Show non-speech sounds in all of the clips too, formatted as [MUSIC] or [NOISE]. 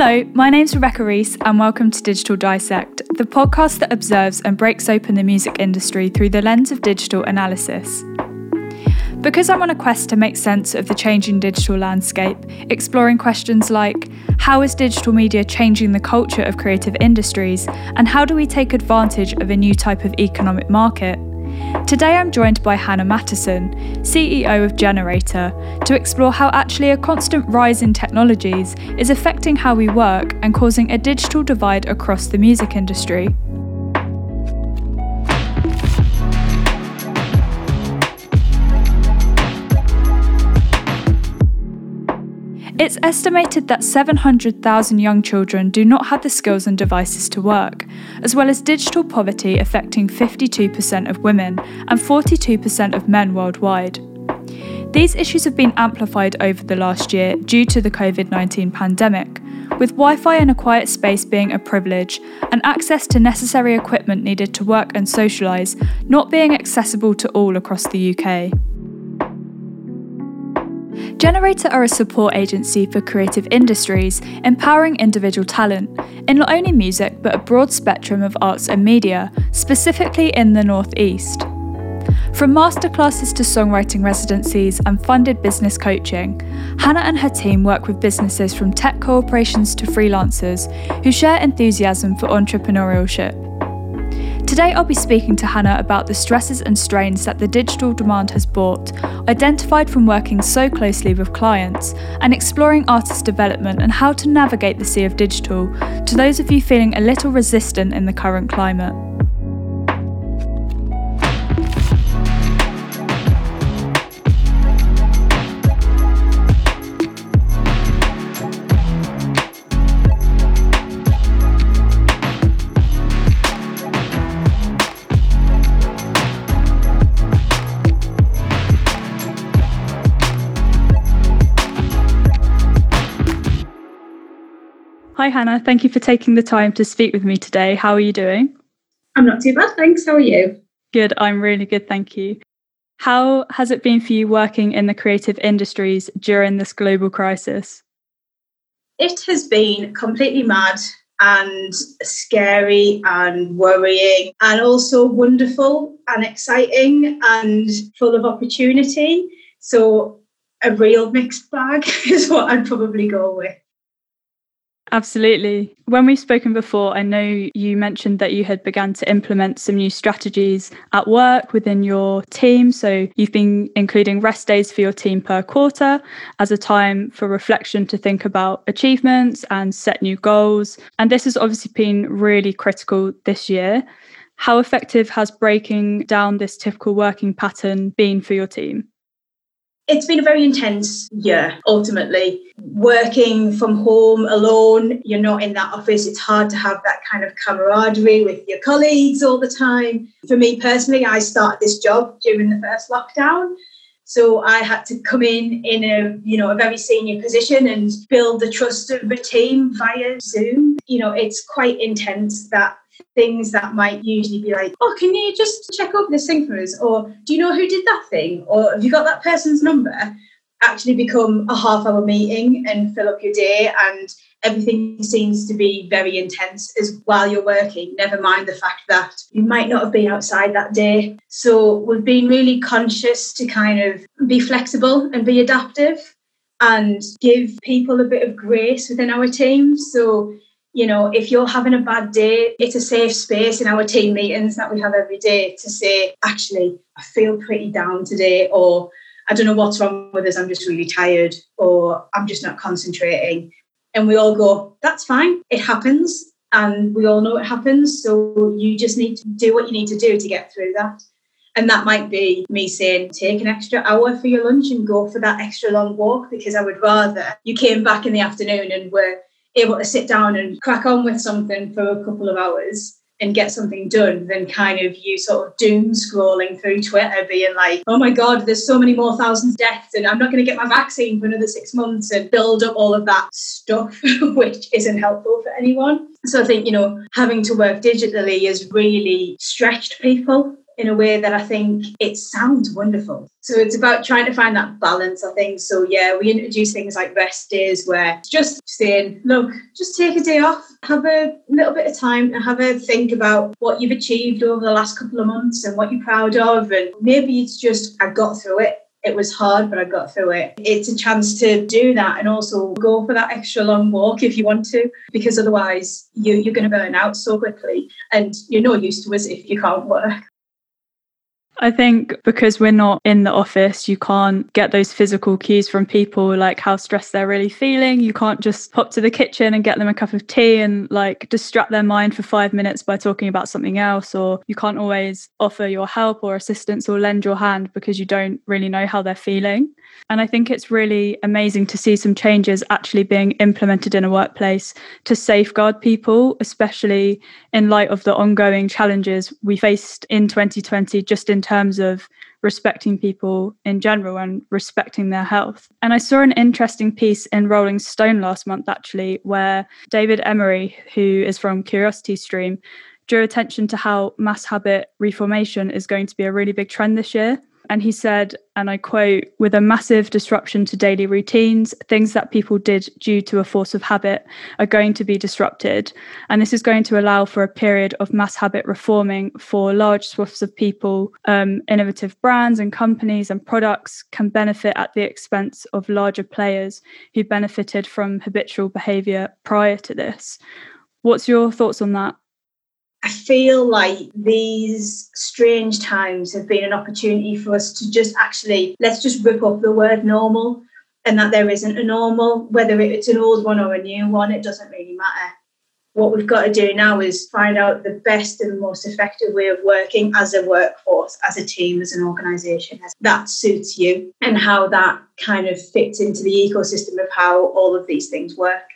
Hello, my name's Rebecca Reese, and welcome to Digital Dissect, the podcast that observes and breaks open the music industry through the lens of digital analysis. Because I'm on a quest to make sense of the changing digital landscape, exploring questions like how is digital media changing the culture of creative industries, and how do we take advantage of a new type of economic market? Today I'm joined by Hannah Mattison, CEO of Generator, to explore how actually a constant rise in technologies is affecting how we work and causing a digital divide across the music industry. It's estimated that 700,000 young children do not have the skills and devices to work, as well as digital poverty affecting 52% of women and 42% of men worldwide. These issues have been amplified over the last year due to the COVID 19 pandemic, with Wi Fi in a quiet space being a privilege and access to necessary equipment needed to work and socialise not being accessible to all across the UK. Generator are a support agency for creative industries, empowering individual talent in not only music but a broad spectrum of arts and media, specifically in the Northeast. From masterclasses to songwriting residencies and funded business coaching, Hannah and her team work with businesses from tech corporations to freelancers who share enthusiasm for entrepreneurship. Today, I'll be speaking to Hannah about the stresses and strains that the digital demand has brought, identified from working so closely with clients, and exploring artist development and how to navigate the sea of digital to those of you feeling a little resistant in the current climate. Hi, Hannah. Thank you for taking the time to speak with me today. How are you doing? I'm not too bad, thanks. How are you? Good. I'm really good, thank you. How has it been for you working in the creative industries during this global crisis? It has been completely mad and scary and worrying and also wonderful and exciting and full of opportunity. So, a real mixed bag [LAUGHS] is what I'd probably go with. Absolutely. When we've spoken before, I know you mentioned that you had begun to implement some new strategies at work within your team. So you've been including rest days for your team per quarter as a time for reflection to think about achievements and set new goals. And this has obviously been really critical this year. How effective has breaking down this typical working pattern been for your team? It's been a very intense year, ultimately. Working from home alone, you're not in that office. It's hard to have that kind of camaraderie with your colleagues all the time. For me personally, I started this job during the first lockdown. So I had to come in in a you know a very senior position and build the trust of a team via Zoom. You know, it's quite intense that things that might usually be like, oh, can you just check over this thing for us? Or do you know who did that thing? Or have you got that person's number? Actually become a half hour meeting and fill up your day and everything seems to be very intense as while you're working never mind the fact that you might not have been outside that day so we've been really conscious to kind of be flexible and be adaptive and give people a bit of grace within our team so you know, if you're having a bad day, it's a safe space in our team meetings that we have every day to say, actually, I feel pretty down today, or I don't know what's wrong with us, I'm just really tired, or I'm just not concentrating. And we all go, that's fine, it happens. And we all know it happens. So you just need to do what you need to do to get through that. And that might be me saying, take an extra hour for your lunch and go for that extra long walk because I would rather you came back in the afternoon and were able to sit down and crack on with something for a couple of hours and get something done than kind of you sort of doom scrolling through Twitter, being like, oh my God, there's so many more thousands deaths, and I'm not going to get my vaccine for another six months and build up all of that stuff, [LAUGHS] which isn't helpful for anyone. So I think, you know, having to work digitally has really stretched people in a way that I think it sounds wonderful. So it's about trying to find that balance, I think. So yeah, we introduce things like rest days where just saying, look, just take a day off, have a little bit of time and have a think about what you've achieved over the last couple of months and what you're proud of. And maybe it's just I got through it it was hard, but I got through it. It's a chance to do that and also go for that extra long walk if you want to, because otherwise you, you're going to burn out so quickly and you're no use to us if you can't work. I think because we're not in the office, you can't get those physical cues from people like how stressed they're really feeling. You can't just pop to the kitchen and get them a cup of tea and like distract their mind for five minutes by talking about something else. Or you can't always offer your help or assistance or lend your hand because you don't really know how they're feeling. And I think it's really amazing to see some changes actually being implemented in a workplace to safeguard people, especially in light of the ongoing challenges we faced in 2020, just in terms of respecting people in general and respecting their health. And I saw an interesting piece in Rolling Stone last month, actually, where David Emery, who is from Curiosity Stream, drew attention to how mass habit reformation is going to be a really big trend this year. And he said, and I quote, with a massive disruption to daily routines, things that people did due to a force of habit are going to be disrupted. And this is going to allow for a period of mass habit reforming for large swaths of people. Um, innovative brands and companies and products can benefit at the expense of larger players who benefited from habitual behavior prior to this. What's your thoughts on that? I feel like these strange times have been an opportunity for us to just actually let's just rip up the word normal and that there isn't a normal, whether it's an old one or a new one, it doesn't really matter. What we've got to do now is find out the best and most effective way of working as a workforce, as a team, as an organisation that suits you, and how that kind of fits into the ecosystem of how all of these things work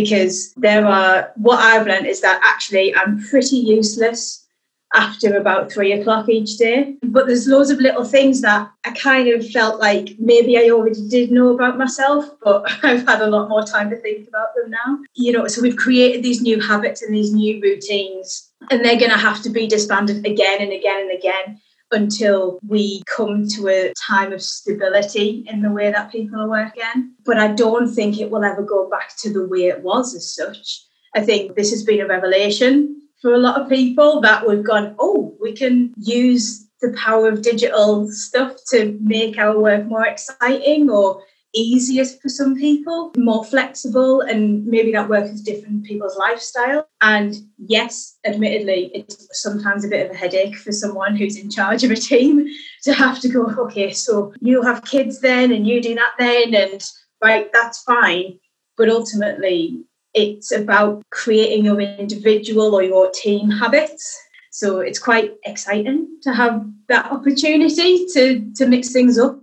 because there are what I've learned is that actually I'm pretty useless after about three o'clock each day. But there's loads of little things that I kind of felt like maybe I already did know about myself, but [LAUGHS] I've had a lot more time to think about them now. You know, so we've created these new habits and these new routines, and they're going to have to be disbanded again and again and again until we come to a time of stability in the way that people are working. But I don't think it will ever go back to the way it was as such. I think this has been a revelation for a lot of people that we've gone, oh, we can use the power of digital stuff to make our work more exciting or easier for some people, more flexible, and maybe that works with different people's lifestyle. And yes, admittedly, it's sometimes a bit of a headache for someone who's in charge of a team [LAUGHS] to have to go, okay, so you have kids then, and you do that then, and right, that's fine. But ultimately, it's about creating your individual or your team habits. So it's quite exciting to have that opportunity to to mix things up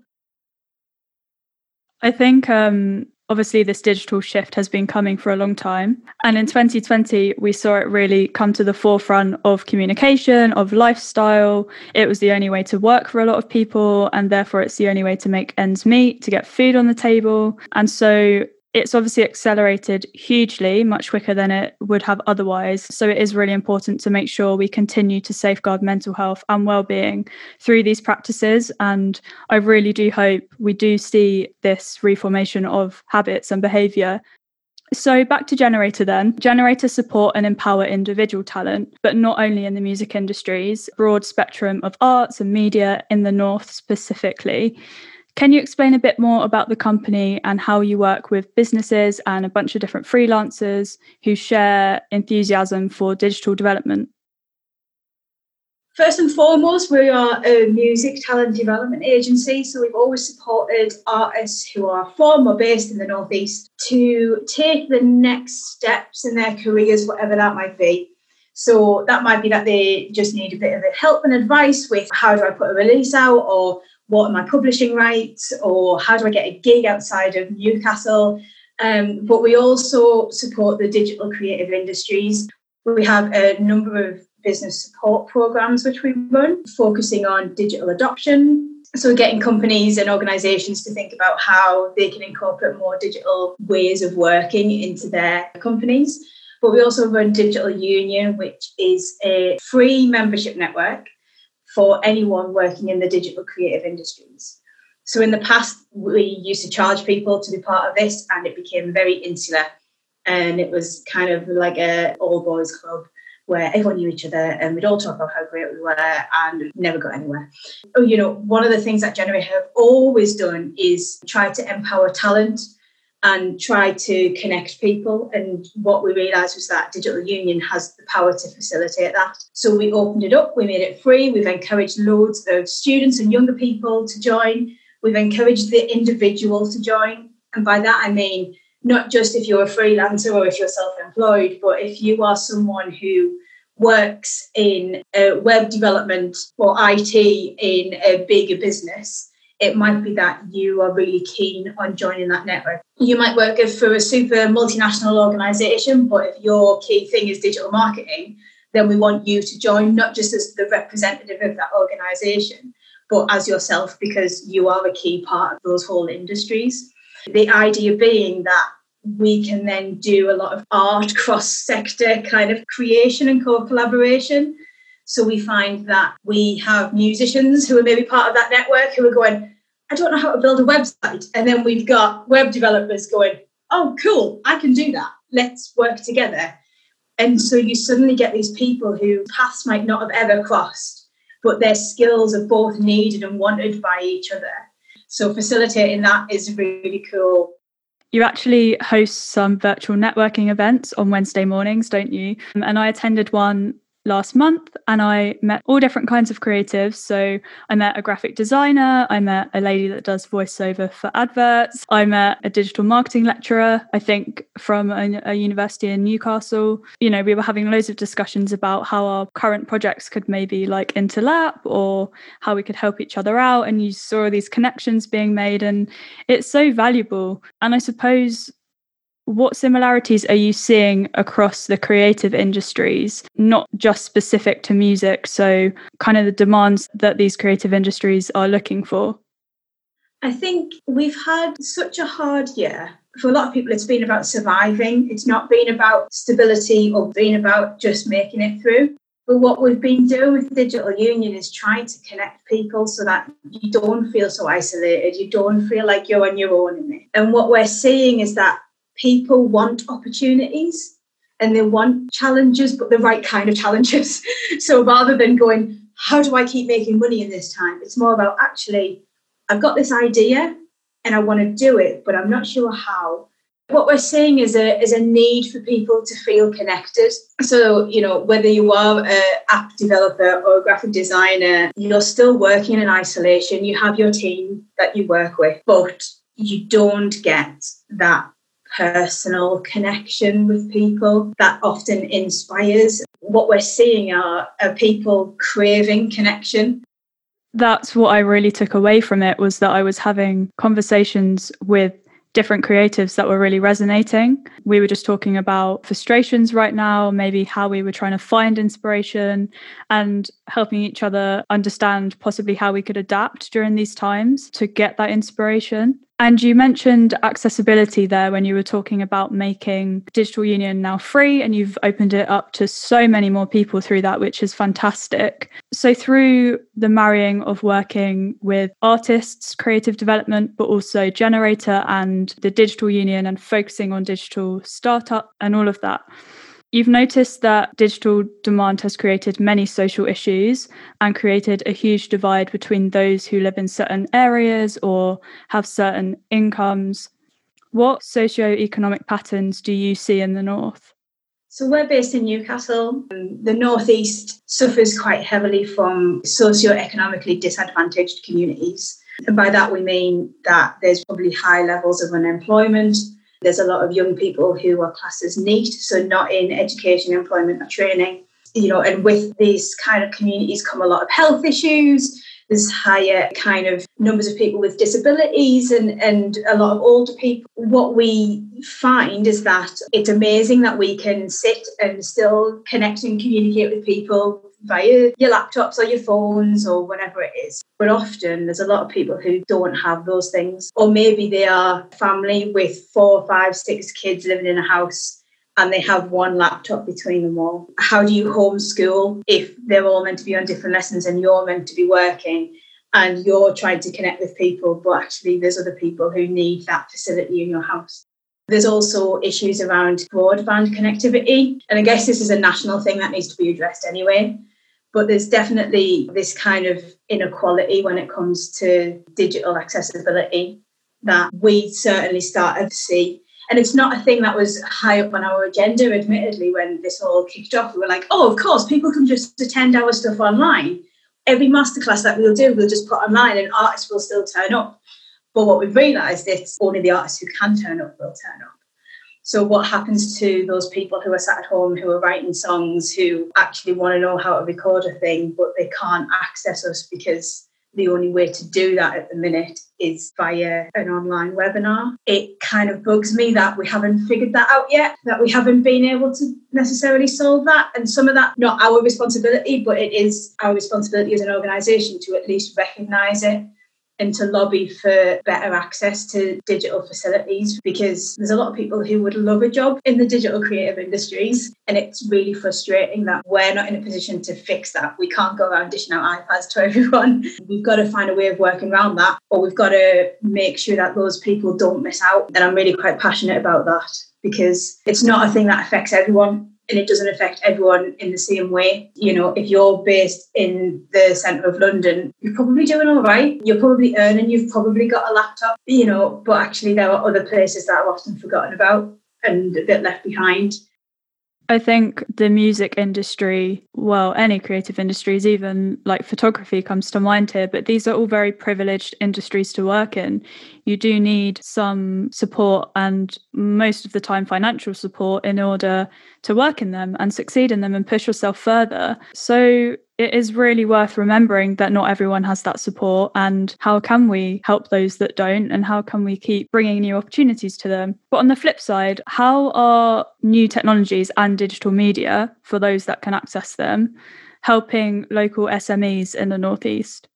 I think um, obviously this digital shift has been coming for a long time. And in 2020, we saw it really come to the forefront of communication, of lifestyle. It was the only way to work for a lot of people. And therefore, it's the only way to make ends meet, to get food on the table. And so it's obviously accelerated hugely, much quicker than it would have otherwise. So it is really important to make sure we continue to safeguard mental health and well-being through these practices. And I really do hope we do see this reformation of habits and behaviour. So back to Generator then. Generator support and empower individual talent, but not only in the music industries, broad spectrum of arts and media in the north specifically. Can you explain a bit more about the company and how you work with businesses and a bunch of different freelancers who share enthusiasm for digital development? First and foremost, we are a music talent development agency, so we've always supported artists who are from or based in the Northeast to take the next steps in their careers, whatever that might be. So that might be that they just need a bit of help and advice with how do I put a release out or what are my publishing rights or how do I get a gig outside of Newcastle? Um, but we also support the digital creative industries. We have a number of business support programs which we run, focusing on digital adoption. So, getting companies and organizations to think about how they can incorporate more digital ways of working into their companies. But we also run Digital Union, which is a free membership network for anyone working in the digital creative industries. So in the past, we used to charge people to be part of this, and it became very insular, and it was kind of like a all boys club where everyone knew each other and we'd all talk about how great we were and never got anywhere. Oh, you know, one of the things that Generate have always done is try to empower talent and try to connect people. And what we realised was that Digital Union has the power to facilitate that. So we opened it up, we made it free, we've encouraged loads of students and younger people to join, we've encouraged the individual to join. And by that I mean not just if you're a freelancer or if you're self-employed, but if you are someone who works in uh, web development or IT in a bigger business, it might be that you are really keen on joining that network. You might work for a super multinational organization, but if your key thing is digital marketing, then we want you to join, not just as the representative of that organization, but as yourself, because you are a key part of those whole industries. The idea being that we can then do a lot of art cross sector kind of creation and co collaboration. So we find that we have musicians who are maybe part of that network who are going, I don't know how to build a website. And then we've got web developers going, oh, cool, I can do that. Let's work together. And so you suddenly get these people who paths might not have ever crossed, but their skills are both needed and wanted by each other. So facilitating that is really cool. You actually host some virtual networking events on Wednesday mornings, don't you? Um, and I attended one last month and I met all different kinds of creatives. So I met a graphic designer, I met a lady that does voiceover for adverts, I met a digital marketing lecturer, I think from a, a, university in Newcastle. You know, we were having loads of discussions about how our current projects could maybe like interlap or how we could help each other out. And you saw these connections being made, and it's so valuable. And I suppose what similarities are you seeing across the creative industries, not just specific to music? So, kind of the demands that these creative industries are looking for? I think we've had such a hard year. For a lot of people, it's been about surviving. It's not been about stability or being about just making it through. But what we've been doing with Digital Union is trying to connect people so that you don't feel so isolated, you don't feel like you're on your own in it. And what we're seeing is that people want opportunities and they want challenges, but the right kind of challenges. [LAUGHS] so rather than going, how do I keep making money in this time? It's more about actually, I've got this idea and I want to do it, but I'm not sure how. What we're seeing is a is a need for people to feel connected. So, you know, whether you are an app developer or a graphic designer, you're still working in isolation. You have your team that you work with, but you don't get that personal connection with people that often inspires. What we're seeing are, are people craving connection. That's what I really took away from it was that I was having conversations with different creatives that were really resonating. We were just talking about frustrations right now, maybe how we were trying to find inspiration and helping each other understand possibly how we could adapt during these times to get that inspiration. And you mentioned accessibility there when you were talking about making Digital Union now free, and you've opened it up to so many more people through that, which is fantastic. So, through the marrying of working with artists, creative development, but also Generator and the Digital Union, and focusing on digital startup and all of that, You've noticed that digital demand has created many social issues and created a huge divide between those who live in certain areas or have certain incomes. What socio-economic patterns do you see in the north? So we're based in Newcastle. Um, the northeast suffers quite heavily from socio-economically disadvantaged communities. And by that we mean that there's probably high levels of unemployment, there's a lot of young people who are classed as so not in education, employment, or training. You know, and with these kind of communities come a lot of health issues. There's higher kind of numbers of people with disabilities and, and a lot of older people. What we find is that it's amazing that we can sit and still connect and communicate with people via your laptops or your phones or whatever it is. But often there's a lot of people who don't have those things. Or maybe they are family with four, five, six kids living in a house and they have one laptop between them all. How do you homeschool if they're all meant to be on different lessons and you're meant to be working and you're trying to connect with people, but actually there's other people who need that facility in your house? There's also issues around broadband connectivity. And I guess this is a national thing that needs to be addressed anyway. But there's definitely this kind of inequality when it comes to digital accessibility that we certainly started to see and it's not a thing that was high up on our agenda, admittedly, when this all kicked off. We were like, oh, of course, people can just attend our stuff online. Every masterclass that we'll do, we'll just put online and artists will still turn up. But what we've realised is only the artists who can turn up will turn up. So what happens to those people who are sat at home who are writing songs who actually want to know how to record a thing, but they can't access us because the only way to do that at the minute is via an online webinar. It kind of bugs me that we haven't figured that out yet, that we haven't been able to necessarily solve that. And some of that, not our responsibility, but it is our responsibility as an organisation to at least recognise it and to lobby for better access to digital facilities because there's a lot of people who would love a job in the digital creative industries. And it's really frustrating that we're not in a position to fix that. We can't go around dishing out iPads to [LAUGHS] everyone. We've got to find a way of working around that, or we've got to make sure that those people don't miss out. And I'm really quite passionate about that because it's not a thing that affects everyone and it doesn't affect everyone in the same way. You know, if you're based in the centre of London, you're probably doing all right. You're probably earning, you've probably got a laptop, you know, but actually there are other places that are often forgotten about and a bit left behind. I think the music industry, well, any creative industries, even like photography comes to mind here, but these are all very privileged industries to work in. You do need some support and most of the time financial support in order to work in them and succeed in them and push yourself further. So it is really worth remembering that not everyone has that support and how can we help those that don't and how can we keep bringing new opportunities to them? But on the flip side how are new technologies and digital media for those that can access them helping local smes in the northeast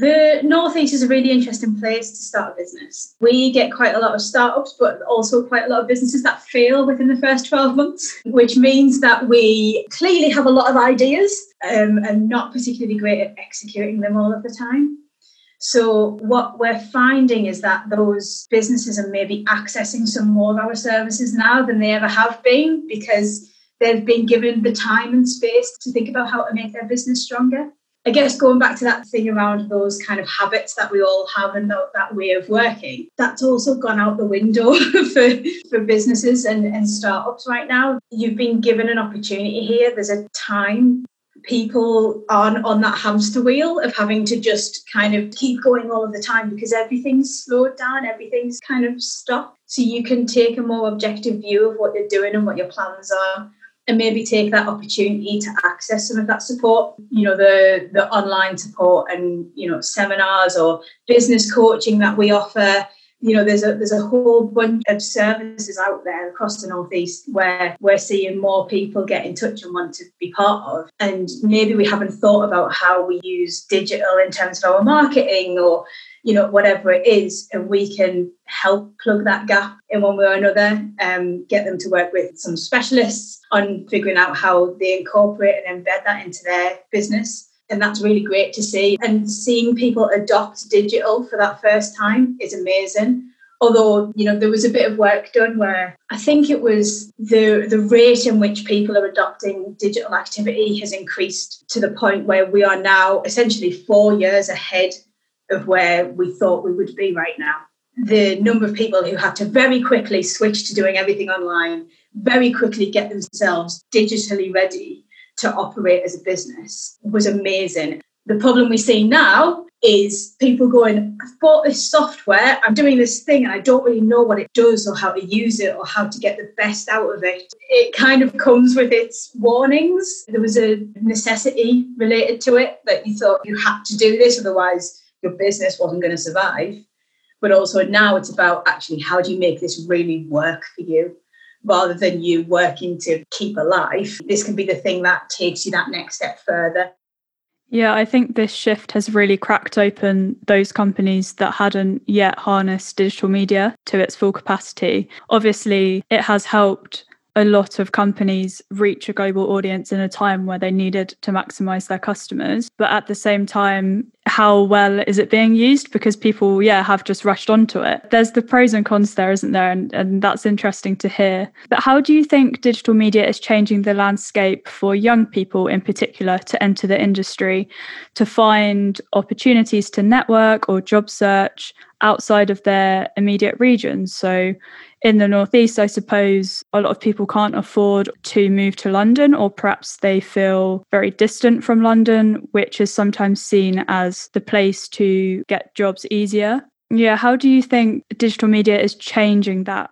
the Northeast is a really interesting place to start a business. We get quite a lot of startups, but also quite a lot of businesses that fail within the first 12 months, which means that we clearly have a lot of ideas um, and not particularly great at executing them all of the time. So, what we're finding is that those businesses are maybe accessing some more of our services now than they ever have been because they've been given the time and space to think about how to make their business stronger. I guess going back to that thing around those kind of habits that we all have and that, that way of working, that's also gone out the window [LAUGHS] for, for businesses and, and startups right now. You've been given an opportunity here. There's a time people aren't on that hamster wheel of having to just kind of keep going all of the time because everything's slowed down, everything's kind of stopped. So you can take a more objective view of what you're doing and what your plans are and maybe take that opportunity to access some of that support you know the the online support and you know seminars or business coaching that we offer. You know there's a there's a whole bunch of services out there across the northeast where we're seeing more people get in touch and want to be part of. And maybe we haven't thought about how we use digital in terms of our marketing or you know, whatever it is, and we can help plug that gap in one way or another, um, get them to work with some specialists on figuring out how they incorporate and embed that into their business. And that's really great to see. And seeing people adopt digital for that first time is amazing. Although, you know, there was a bit of work done where I think it was the the rate in which people are adopting digital activity has increased to the point where we are now essentially four years ahead of where we thought we would be right now. The number of people who had to very quickly switch to doing everything online, very quickly get themselves digitally ready to operate as a business was amazing. The problem we see now is people going, I've bought this software, I'm doing this thing, and I don't really know what it does or how to use it or how to get the best out of it. It kind of comes with its warnings. There was a necessity related to it that you thought you had to do this, otherwise, your business wasn't going to survive. But also now it's about actually how do you make this really work for you rather than you working to keep alive. This can be the thing that takes you that next step further. Yeah, I think this shift has really cracked open those companies that hadn't yet harnessed digital media to its full capacity. Obviously, it has helped a lot of companies reach a global audience in a time where they needed to maximize their customers. But at the same time, how well is it being used? Because people, yeah, have just rushed onto it. There's the pros and cons there, isn't there? And, and that's interesting to hear. But how do you think digital media is changing the landscape for young people in particular to enter the industry, to find opportunities to network or job search outside of their immediate regions? So, in the Northeast, I suppose a lot of people can't afford to move to London, or perhaps they feel very distant from London, which is sometimes seen as the place to get jobs easier. Yeah, how do you think digital media is changing that?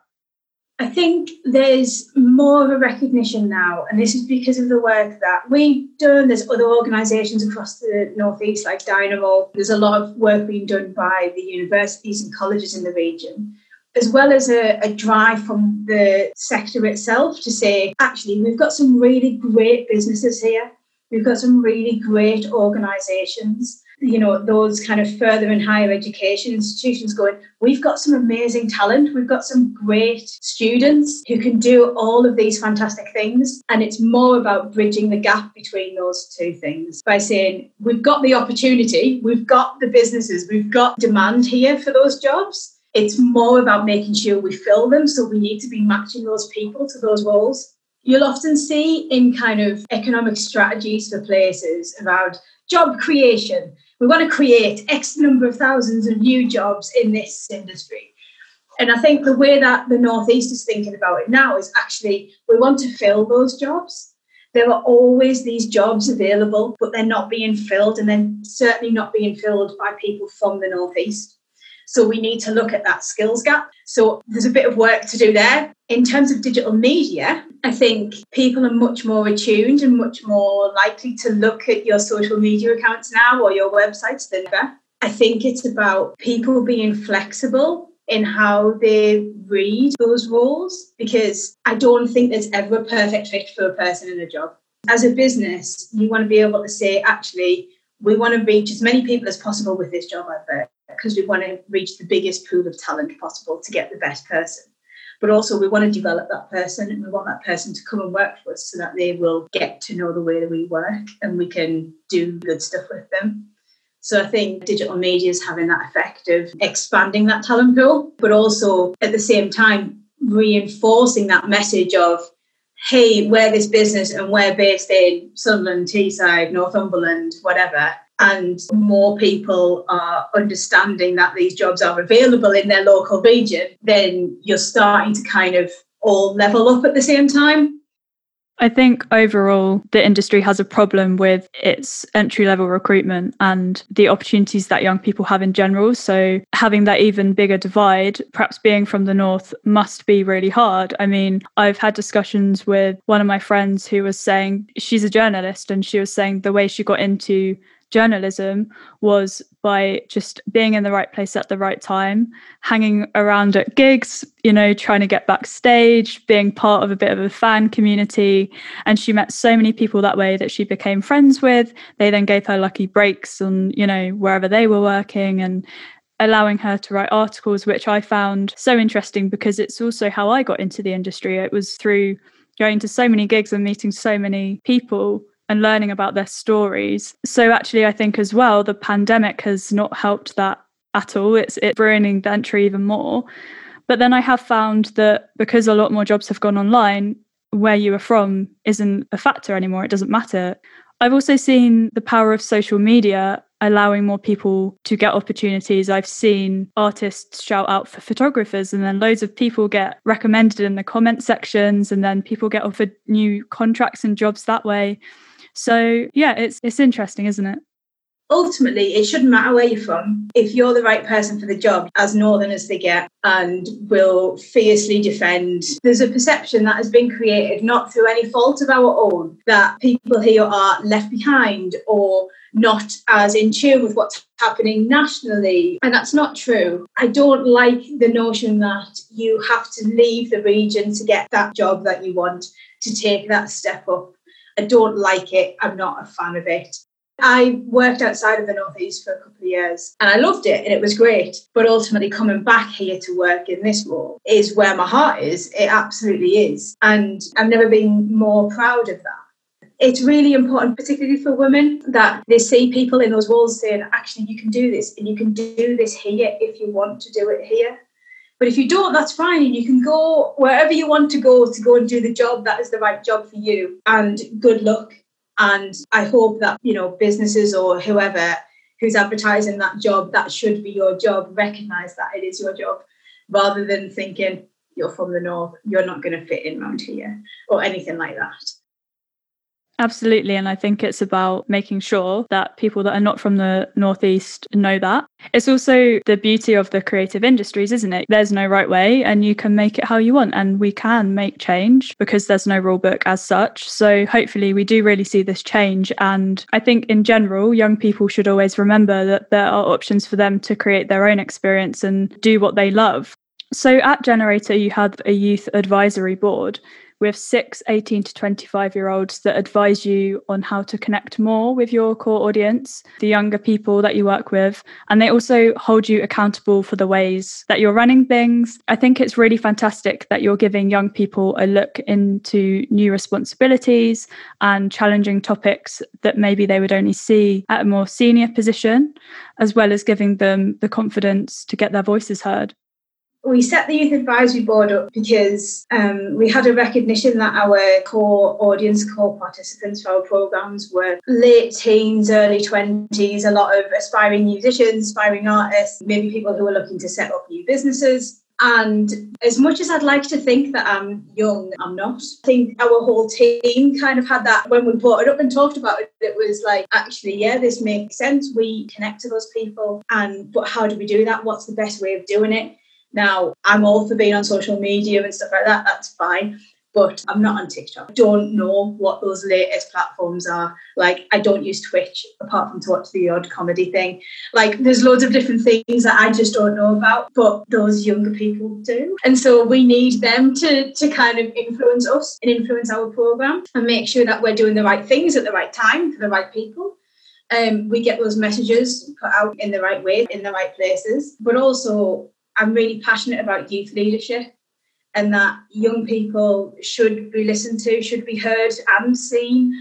I think there's more of a recognition now, and this is because of the work that we've done. There's other organisations across the Northeast, like Dynamo. There's a lot of work being done by the universities and colleges in the region as well as a, a, drive from the sector itself to say, actually, we've got some really great businesses here. We've got some really great organisations, you know, those kind of further and higher education institutions going, we've got some amazing talent. We've got some great students who can do all of these fantastic things. And it's more about bridging the gap between those two things by saying, we've got the opportunity, we've got the businesses, we've got demand here for those jobs it's more about making sure we fill them. So we need to be matching those people to those roles. You'll often see in kind of economic strategies for places about job creation. We want to create X number of thousands of new jobs in this industry. And I think the way that the Northeast is thinking about it now is actually we want to fill those jobs. There are always these jobs available, but they're not being filled, and then certainly not being filled by people from the Northeast. So we need to look at that skills gap. So there's a bit of work to do there. In terms of digital media, I think people are much more attuned and much more likely to look at your social media accounts now or your websites than ever. I think it's about people being flexible in how they read those roles because I don't think there's ever a perfect fit for a person in a job. As a business, you want to be able to say, actually, we want to reach as many people as possible with this job advert because we want to reach the biggest pool of talent possible to get the best person. But also, we want to develop that person and we want that person to come and work for us so that they will get to know the way that we work and we can do good stuff with them. So I think digital media is having that effect of expanding that talent pool, but also at the same time reinforcing that message of, hey, we're this business and we're based in Sunderland, Teesside, Northumberland, whatever and more people are understanding that these jobs are available in their local region, then you're starting to kind of all level up at the same time. I think overall, the industry has a problem with its entry level recruitment and the opportunities that young people have in general. So, having that even bigger divide, perhaps being from the North, must be really hard. I mean, I've had discussions with one of my friends who was saying she's a journalist and she was saying the way she got into journalism was by just being in the right place at the right time, hanging around at gigs, you know, trying to get backstage, being part of a bit of a fan community. And she met so many people that way that she became friends with. They then gave her lucky breaks on, you know, wherever they were working and allowing her to write articles, which I found so interesting because it's also how I got into the industry. It was through going to so many gigs and meeting so many people and learning about their stories. So actually I think as well the pandemic has not helped that at all. It's it ruining the entry even more. But then I have found that because a lot more jobs have gone online, where you are from isn't a factor anymore. It doesn't matter. I've also seen the power of social media allowing more people to get opportunities. I've seen artists shout out for photographers, and then loads of people get recommended in the comment sections, and then people get offered new contracts and jobs that way. So yeah, it's it's interesting, isn't it? Ultimately, it shouldn't matter where you're from. If you're the right person for the job, as northern as they get, and will fiercely defend, there's a perception that has been created, not through any fault of our own, that people here are left behind or not as in tune with what's happening nationally. And that's not true. I don't like the notion that you have to leave the region to get that job that you want, to take that step up. I don't like it. I'm not a fan of it. I worked outside of the Northeast for a couple of years and I loved it and it was great. But ultimately, coming back here to work in this role is where my heart is. It absolutely is. And I've never been more proud of that. It's really important, particularly for women, that they see people in those roles saying, actually, you can do this and you can do this here if you want to do it here. But if you don't, that's fine. And You can go wherever you want to go to go and do the job that is the right job for you. And good luck. And I hope that, you know, businesses or whoever who's advertising that job, that should be your job, recognize that it is your job rather than thinking you're from the north, you're not going to fit in around here or anything like that. Absolutely. And I think it's about making sure that people that are not from the Northeast know that. It's also the beauty of the creative industries, isn't it? There's no right way and you can make it how you want. And we can make change because there's no rule book as such. So hopefully we do really see this change. And I think in general, young people should always remember that there are options for them to create their own experience and do what they love. So at Generator, you had a youth advisory board. We have six 18 to 25 year olds that advise you on how to connect more with your core audience, the younger people that you work with. And they also hold you accountable for the ways that you're running things. I think it's really fantastic that you're giving young people a look into new responsibilities and challenging topics that maybe they would only see at a more senior position, as well as giving them the confidence to get their voices heard we set the youth advisory board up because um, we had a recognition that our core audience, core participants for our programs were late teens, early 20s, a lot of aspiring musicians, aspiring artists, maybe people who are looking to set up new businesses. And as much as I'd like to think that I'm young, I'm not. I think our whole team kind of had that when we brought it up and talked about it. It was like, actually, yeah, this makes sense. We connect to those people. And but how do we do that? What's the best way of doing it? Now, I'm all for being on social media and stuff like that, that's fine. But I'm not on TikTok. I don't know what those latest platforms are. Like, I don't use Twitch apart from to watch the odd comedy thing. Like, there's loads of different things that I just don't know about, but those younger people do. And so we need them to, to kind of influence us and influence our program and make sure that we're doing the right things at the right time for the right people. Um, we get those messages put out in the right way, in the right places, but also I'm really passionate about youth leadership and that young people should be listened to, should be heard and seen,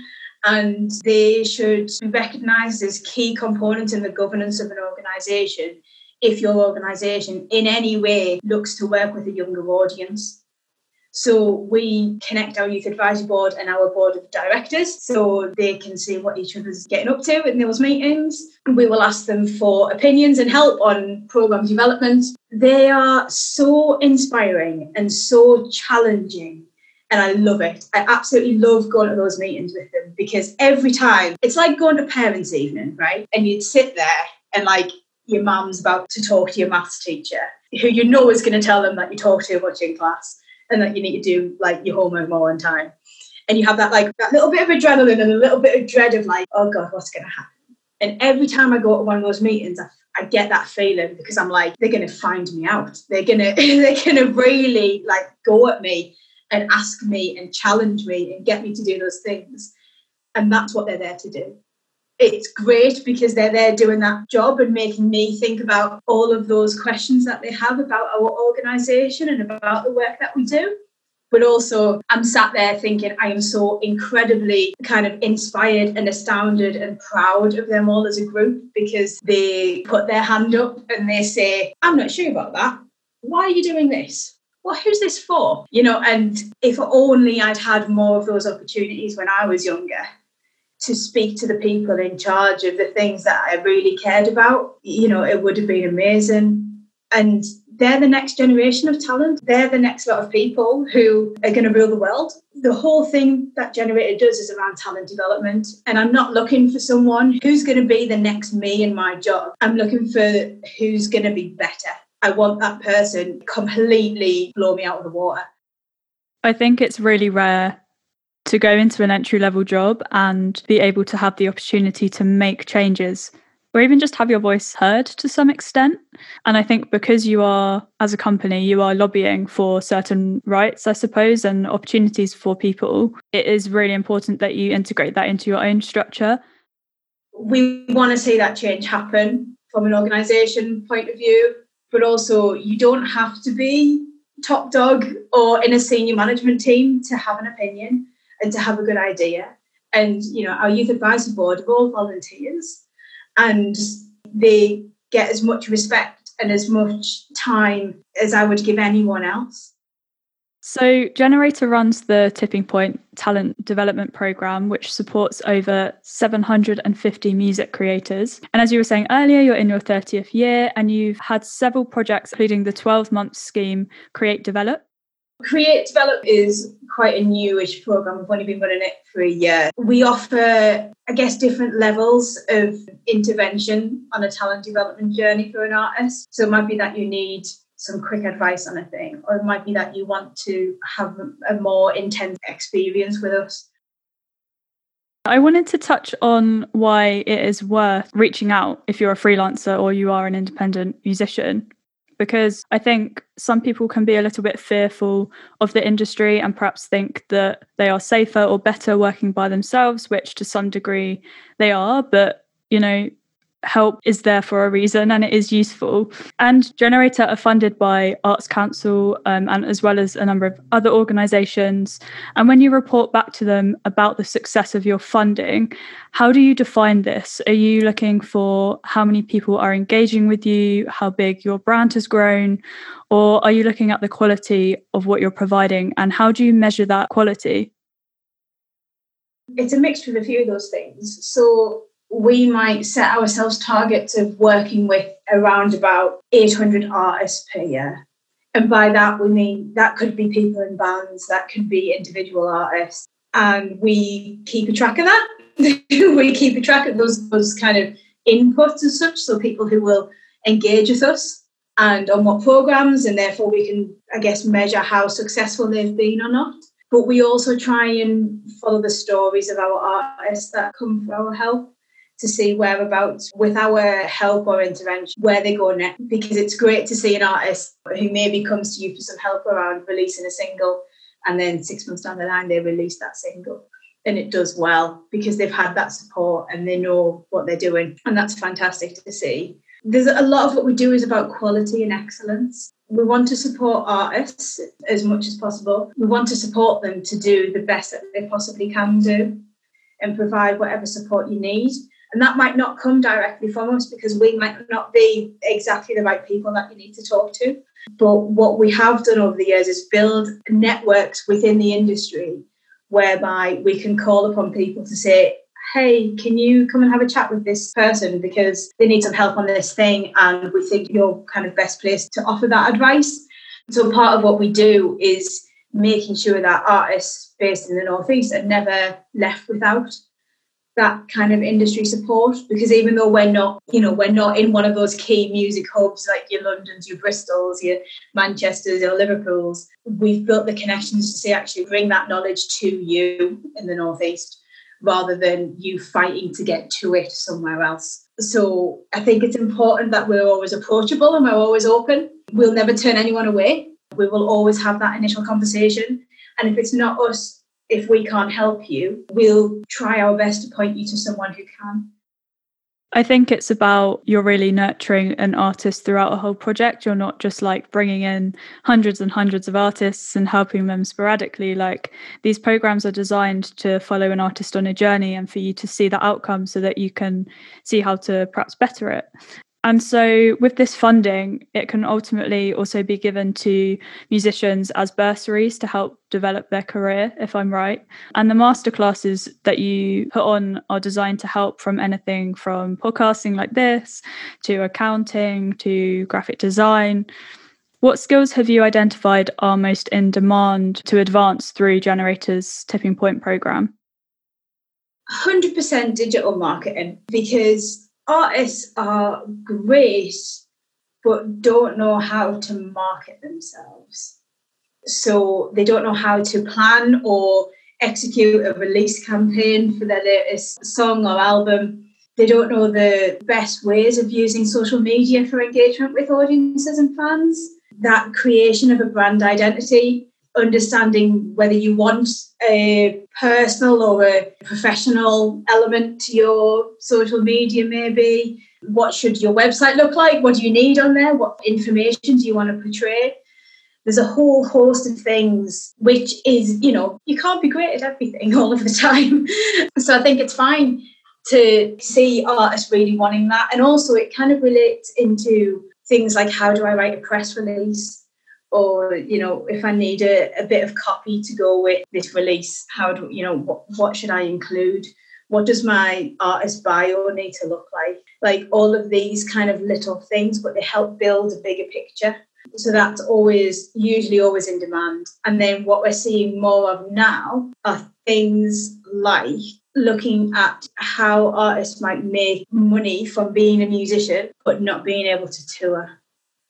and they should be recognised as key components in the governance of an organisation if your organisation in any way looks to work with a younger audience. So we connect our youth advisory board and our board of directors so they can see what each other's getting up to in those meetings. We will ask them for opinions and help on programme development. They are so inspiring and so challenging. And I love it. I absolutely love going to those meetings with them because every time it's like going to parents' evening, right? And you'd sit there and like your mum's about to talk to your maths teacher, who you know is going to tell them that you talk too much in class and that you need to do like your homework more on time. And you have that like that little bit of adrenaline and a little bit of dread of like, oh God, what's going to happen? And every time I go to one of those meetings, I, I get that feeling because I'm like, they're to find me out. They're to, [LAUGHS] they're to really like go at me and ask me and challenge me and get me to do those things. And that's what they're there to do it's great because they're there doing that job and making me think about all of those questions that they have about our organisation and about the work that we do. But also, I'm sat there thinking I am so incredibly kind of inspired and astounded and proud of them all as a group because they put their hand up and they say, I'm not sure about that. Why are you doing this? Well, who's this for? You know, and if only I'd had more of those opportunities when I was younger, to speak to the people in charge of the things that I really cared about, you know, it would have been amazing. And they're the next generation of talent. They're the next lot of people who are going to rule the world. The whole thing that Generator does is around talent development. And I'm not looking for someone who's going to be the next me in my job. I'm looking for who's going to be better. I want that person completely blow me out of the water. I think it's really rare to go into an entry level job and be able to have the opportunity to make changes or even just have your voice heard to some extent. And I think because you are, as a company, you are lobbying for certain rights, I suppose, and opportunities for people, it is really important that you integrate that into your own structure. we want to see that change happen from an organisation point of view, but also you don't have to be top dog or in a senior management team to have an opinion and to have a good idea. And you know, our youth advisory board are all volunteers, and they get as much respect and as much time as I would give anyone else. So, Generator runs the Tipping Point Talent Development Program, which supports over 750 music creators. And as you were saying earlier, you're in your 30th year and you've had several projects, including the 12 month scheme Create Develop. Create Develop is quite a newish program. We've only been running it for a year. We offer, I guess, different levels of intervention on a talent development journey for an artist. So it might be that you need some quick advice on a thing, or it might be that you want to have a more intense experience with us. I wanted to touch on why it is worth reaching out if you're a freelancer or you are an independent musician. Because I think some people can be a little bit fearful of the industry and perhaps think that they are safer or better working by themselves, which to some degree they are. But, you know, help is there for a reason and it is useful. And Generator are funded by Arts Council um, and as well as a number of other organisations. And when you report back to them about the success of your funding, how do you define this? Are you looking for how many people are engaging with you, how big your brand has grown, or are you looking at the quality of what you're providing and how do you measure that quality? It's a mixture of a few of those things. So we might set ourselves targets of working with around about 800 artists per year. And by that, we mean that could be people in bands, that could be individual artists. And we keep a track of that. [LAUGHS] we keep a track of those, those kind of inputs and such. So people who will engage with us and on what programs, and therefore we can, I guess, measure how successful they've been or not. But we also try and follow the stories of our artists that come for our help to see whereabouts with our help or intervention where they go next. Because it's great to see an artist who maybe comes to you for some help around releasing a single and then six months down the line they release that single. And it does well because they've had that support and they know what they're doing and that's fantastic to see. There's a lot of what we do is about quality and excellence. We want to support artists as much as possible. We want to support them to do the best that they possibly can do and provide whatever support you need and that might not come directly from us because we might not be exactly the right people that you need to talk to. But what we have done over the years is build networks within the industry whereby we can call upon people to say, hey, can you come and have a chat with this person because they need some help on this thing and we think you're kind of best placed to offer that advice. So part of what we do is making sure that artists based in the Northeast are never left without that kind of industry support because even though we're not you know we're not in one of those key music hubs like your londons your bristols your manchesters your liverpools we've built the connections to say actually bring that knowledge to you in the northeast rather than you fighting to get to it somewhere else. So i think it's important that we're always approachable and we're always open. We'll never turn anyone away. We will always have that initial conversation. And if it's not us if we can't help you, we'll try our best to point you to someone who can. I think it's about you're really nurturing an artist throughout a whole project. You're not just like bringing in hundreds and hundreds of artists and helping them sporadically. Like these programs are designed to follow an artist on a journey and for you to see the outcome so that you can see how to perhaps better it. And so, with this funding, it can ultimately also be given to musicians as bursaries to help develop their career, if I'm right. And the masterclasses that you put on are designed to help from anything from podcasting like this to accounting to graphic design. What skills have you identified are most in demand to advance through Generator's Tipping Point program? 100% digital marketing because artists are great, but don't know how to market themselves. So they don't know how to plan or execute a release campaign for their latest song or album. They don't know the best ways of using social media for engagement with audiences and fans. That creation of a brand identity understanding whether you want a personal or a professional element to your social media, maybe. What should your website look like? What do you need on there? What information do you want to portray? There's a whole host of things which is, you know, you can't be great at everything [LAUGHS] all of the time. [LAUGHS] so I think it's fine to see artists really wanting that. And also, it kind of relates into things like how do I write a press release? Or, you know, if I need a, a bit of copy to go with this release, how do, you know, what, what should I include? What does my artist bio need to look like? Like all of these kind of little things, but they help build a bigger picture. So that's always, usually always in demand. And then what we're seeing more of now are things like looking at how artists might make money from being a musician but not being able to tour.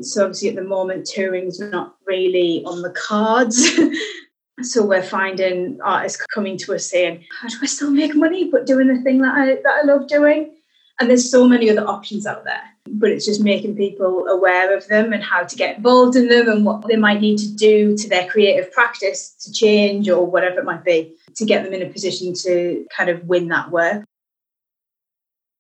So obviously at the moment touring's not really on the cards. [LAUGHS] so we're finding artists coming to us saying, How do I still make money but doing the thing that I that I love doing? And there's so many other options out there. But it's just making people aware of them and how to get involved in them and what they might need to do to their creative practice to change or whatever it might be to get them in a position to kind of win that work.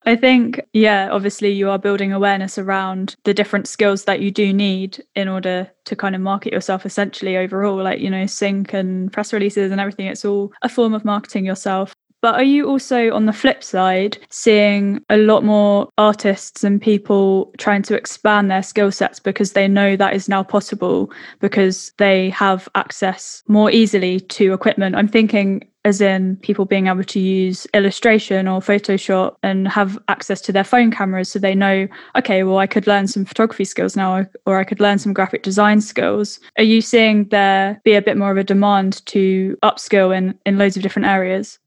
I think, yeah, obviously you are building awareness around the different skills that you do need in order to kind of market yourself essentially overall, like, you know, sync and press releases and everything. It's all a form of marketing yourself. But are you also, on the flip side, seeing a lot more artists and people trying to expand their skill sets because they know that is now possible because they have access more easily to equipment? I'm thinking as in people being able to use illustration or photoshop and have access to their phone cameras so they know okay well i could learn some photography skills now or i could learn some graphic design skills are you seeing there be a bit more of a demand to upskill in in loads of different areas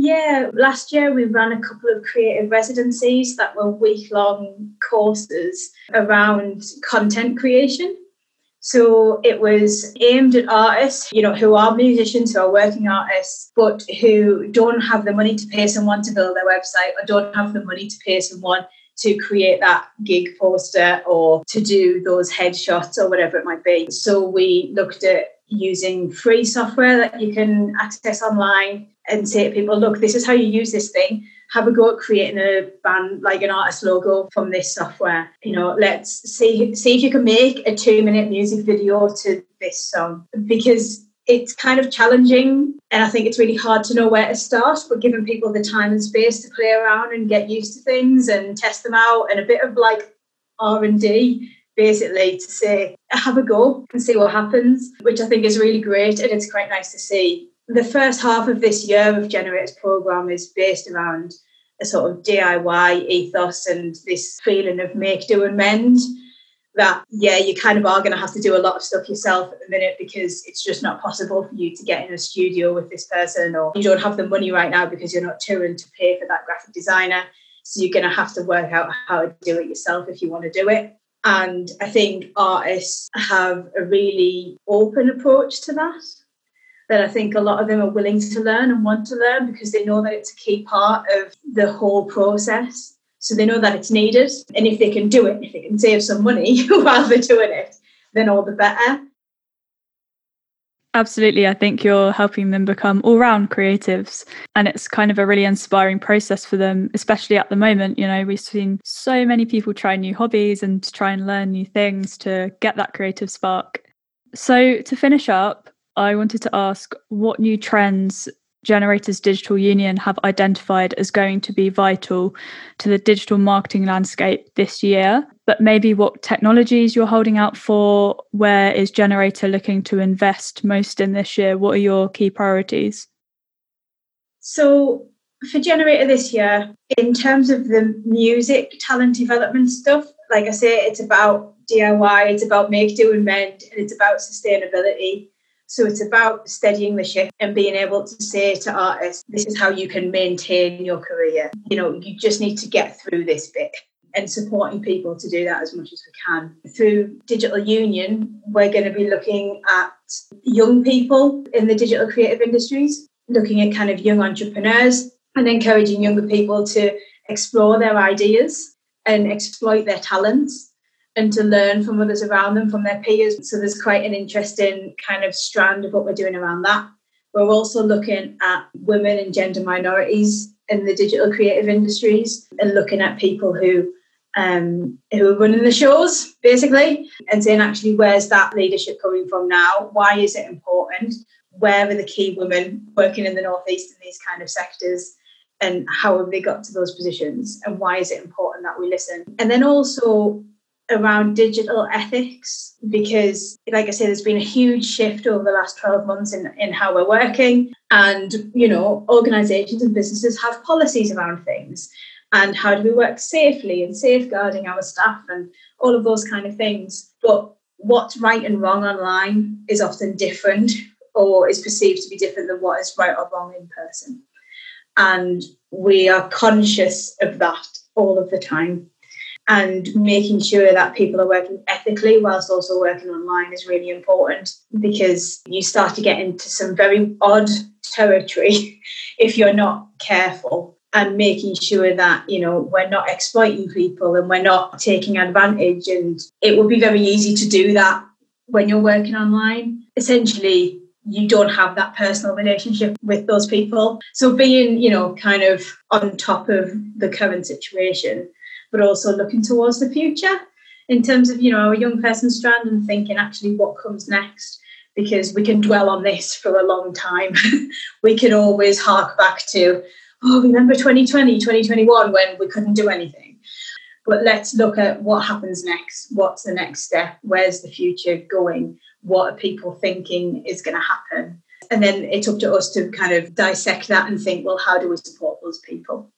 yeah, last year we ran a couple of creative residencies that were week long courses around content creation. So it was aimed at artists, you know, who are musicians, who are working artists, but who don't have the money to pay someone to build their website or don't have the money to pay someone to create that gig poster or to do those headshots or whatever it might be. So we looked at using free software that you can access online and say to people, look, this is how you use this thing. Have a go at creating a band like an artist logo from this software. You know, let's see see if you can make a two minute music video to this song because it's kind of challenging and I think it's really hard to know where to start, but giving people the time and space to play around and get used to things and test them out and a bit of like R and D basically to say have a go and see what happens, which I think is really great and it's quite nice to see the first half of this year of Generators program is based around a sort of DIY ethos and this feeling of make, do, and mend. That, yeah, you kind of are going to have to do a lot of stuff yourself at the minute because it's just not possible for you to get in a studio with this person, or you don't have the money right now because you're not touring to pay for that graphic designer. So you're going to have to work out how to do it yourself if you want to do it. And I think artists have a really open approach to that that I think a lot of them are willing to learn and want to learn because they know that it's a key part of the whole process. So they know that it's needed. And if they can do it, if they can save some money [LAUGHS] while they're doing it, then all the better. Absolutely. I think you're helping them become all round creatives. And it's kind of a really inspiring process for them, especially at the moment. You know, we've seen so many people try new hobbies and try and learn new things to get that creative spark. So, to finish up, I wanted to ask what new trends Generators Digital Union have identified as going to be vital to the digital marketing landscape this year, but maybe what technologies you're holding out for. Where is Generator looking to invest most in this year? What are your key priorities? So, for Generator this year, in terms of the music talent development stuff, like I say, it's about DIY, it's about make, do, and mend, and it's about sustainability. So it's about steadying the ship and being able to say to artists, this is how you can maintain your career. You know, you just need to get through this bit and supporting people to do that as much as we can. Through Digital Union, we're going to be looking at young people in the digital creative industries, looking at kind of young entrepreneurs and encouraging younger people to explore their ideas and exploit their talents and to learn from others around them, from their peers. So there's quite an interesting kind of strand of what we're doing around that. We're also looking at women and gender minorities in the digital creative industries and looking at people who um, who are running the shows, basically, and saying actually, where's that leadership coming from now? Why is it important? Where are the key women working in the Northeast in these kind of sectors? And how have they got to those positions? And why is it important that we listen? And then also around digital ethics because like i say there's been a huge shift over the last 12 months in, in how we're working. And you know organizations and businesses have policies around things. And how do we work safely and safeguarding our staff and all of those kind of things. But what's right and wrong online is often different or is perceived to be different than what is right or wrong in person. And we are conscious of that all of the time and making sure that people are working ethically whilst also working online is really important because you start to get into some very odd territory [LAUGHS] if you're not careful and making sure that you know we're not exploiting people and we're not taking advantage. And it would be very easy to do that when you're working online. Essentially you don't have that personal relationship with those people. So being you know kind of on top of the current situation but also looking towards the future in terms of you know our young person strand and thinking actually what comes next? Because we can dwell on this for a long time. [LAUGHS] We can always hark back to oh remember 2020 2021 when we couldn't do anything. But let's look at what happens next. What's the next step? Where's the future going? What are people thinking is going to happen? And then it's up to us to kind of dissect that and think well how do we support those people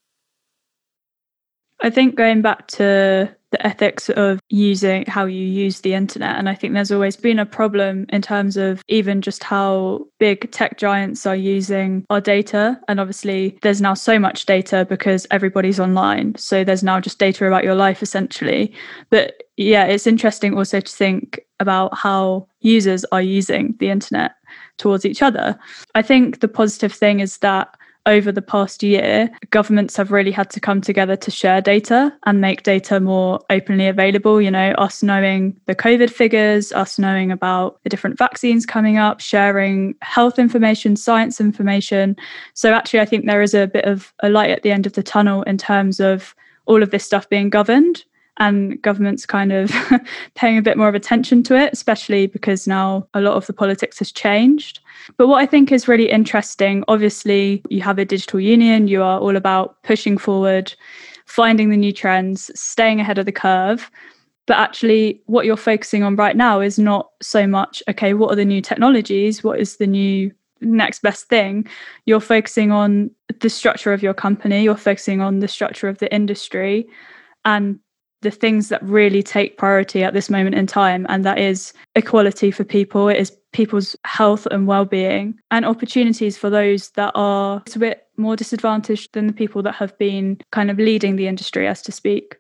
I think going back to the ethics of using how you use the internet, and I think there's always been a problem in terms of even just how big tech giants are using our data. And obviously, there's now so much data because everybody's online. So there's now just data about your life essentially. But yeah, it's interesting also to think about how users are using the internet towards each other. I think the positive thing is that over the past year, governments have really had to come together to share data and make data more openly available. You know, us knowing the COVID figures, us knowing about the different vaccines coming up, sharing health information, science information. So, actually, I think there is a bit of a light at the end of the tunnel in terms of all of this stuff being governed and government's kind of [LAUGHS] paying a bit more of attention to it, especially because now a lot of the politics has changed. But what I think is really interesting, obviously, you have a digital union, you are all about pushing forward, finding the new trends, staying ahead of the curve. But actually, what you're focusing on right now is not so much, okay, what are the new technologies? What is the new next best thing? You're focusing on the structure of your company, you're focusing on the structure of the industry and the things that really take priority at this moment in time and that is equality for people it is people's health and well-being and opportunities for those that are a bit more disadvantaged than the people that have been kind of leading the industry as to speak.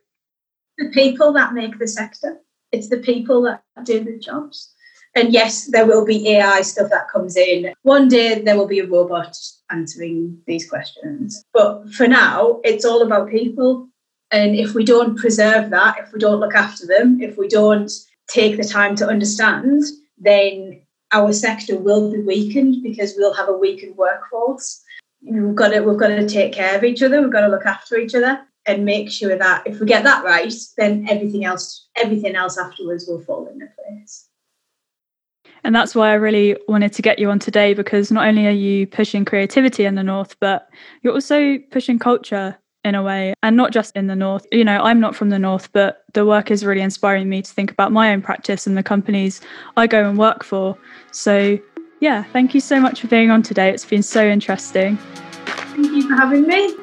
The people that make the sector it's the people that do the jobs. And yes there will be ai stuff that comes in. One day there will be a robot answering these questions. But for now it's all about people and if we don't preserve that, if we don't look after them, if we don't take the time to understand, then our sector will be weakened because we'll have a weakened workforce. We've got to we've got to take care of each other. We've got to look after each other and make sure that if we get that right, then everything else everything else afterwards will fall into place. And that's why I really wanted to get you on today because not only are you pushing creativity in the North, but you're also pushing culture in a way, and not just in the North. You know, I'm not from the North, but the work is really inspiring me to think about my own practice and the companies I go and work for. So, yeah, thank you so much for being on today. It's been so interesting. Thank you for having me.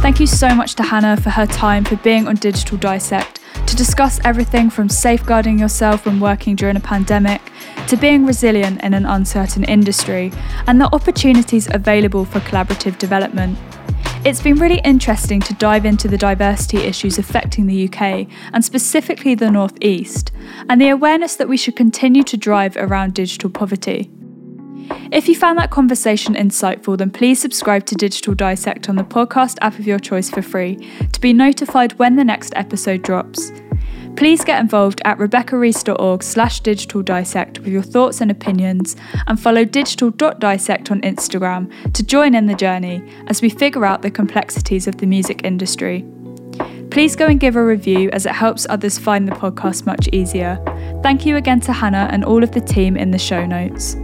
Thank you so much to Hannah for her time for being on Digital Dissect to discuss everything from safeguarding yourself when working during a pandemic to being resilient in an uncertain industry and the opportunities available for collaborative development. It's been really interesting to dive into the diversity issues affecting the UK and specifically the North East, and the awareness that we should continue to drive around digital poverty. If you found that conversation insightful, then please subscribe to Digital Dissect on the podcast app of your choice for free to be notified when the next episode drops. Please get involved at rebeccareese.org slash digital dissect with your thoughts and opinions and follow digital.dissect on Instagram to join in the journey as we figure out the complexities of the music industry. Please go and give a review as it helps others find the podcast much easier. Thank you again to Hannah and all of the team in the show notes.